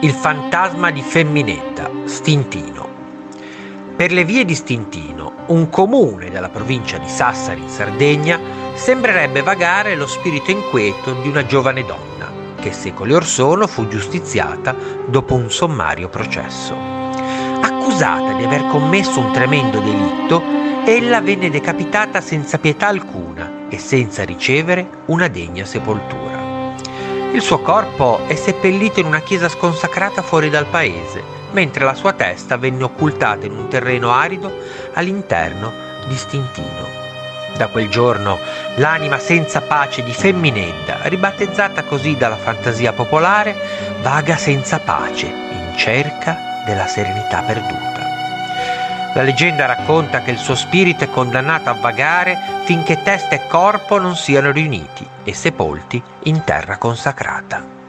Il fantasma di Femminetta, Stintino. Per le vie di Stintino, un comune della provincia di Sassari in Sardegna, sembrerebbe vagare lo spirito inquieto di una giovane donna che secoli or sono fu giustiziata dopo un sommario processo. Accusata di aver commesso un tremendo delitto, ella venne decapitata senza pietà alcuna e senza ricevere una degna sepoltura. Il suo corpo è seppellito in una chiesa sconsacrata fuori dal paese, mentre la sua testa venne occultata in un terreno arido all'interno di Stintino. Da quel giorno l'anima senza pace di Femminedda, ribattezzata così dalla fantasia popolare, vaga senza pace in cerca della serenità perduta. La leggenda racconta che il suo spirito è condannato a vagare finché testa e corpo non siano riuniti e sepolti in terra consacrata.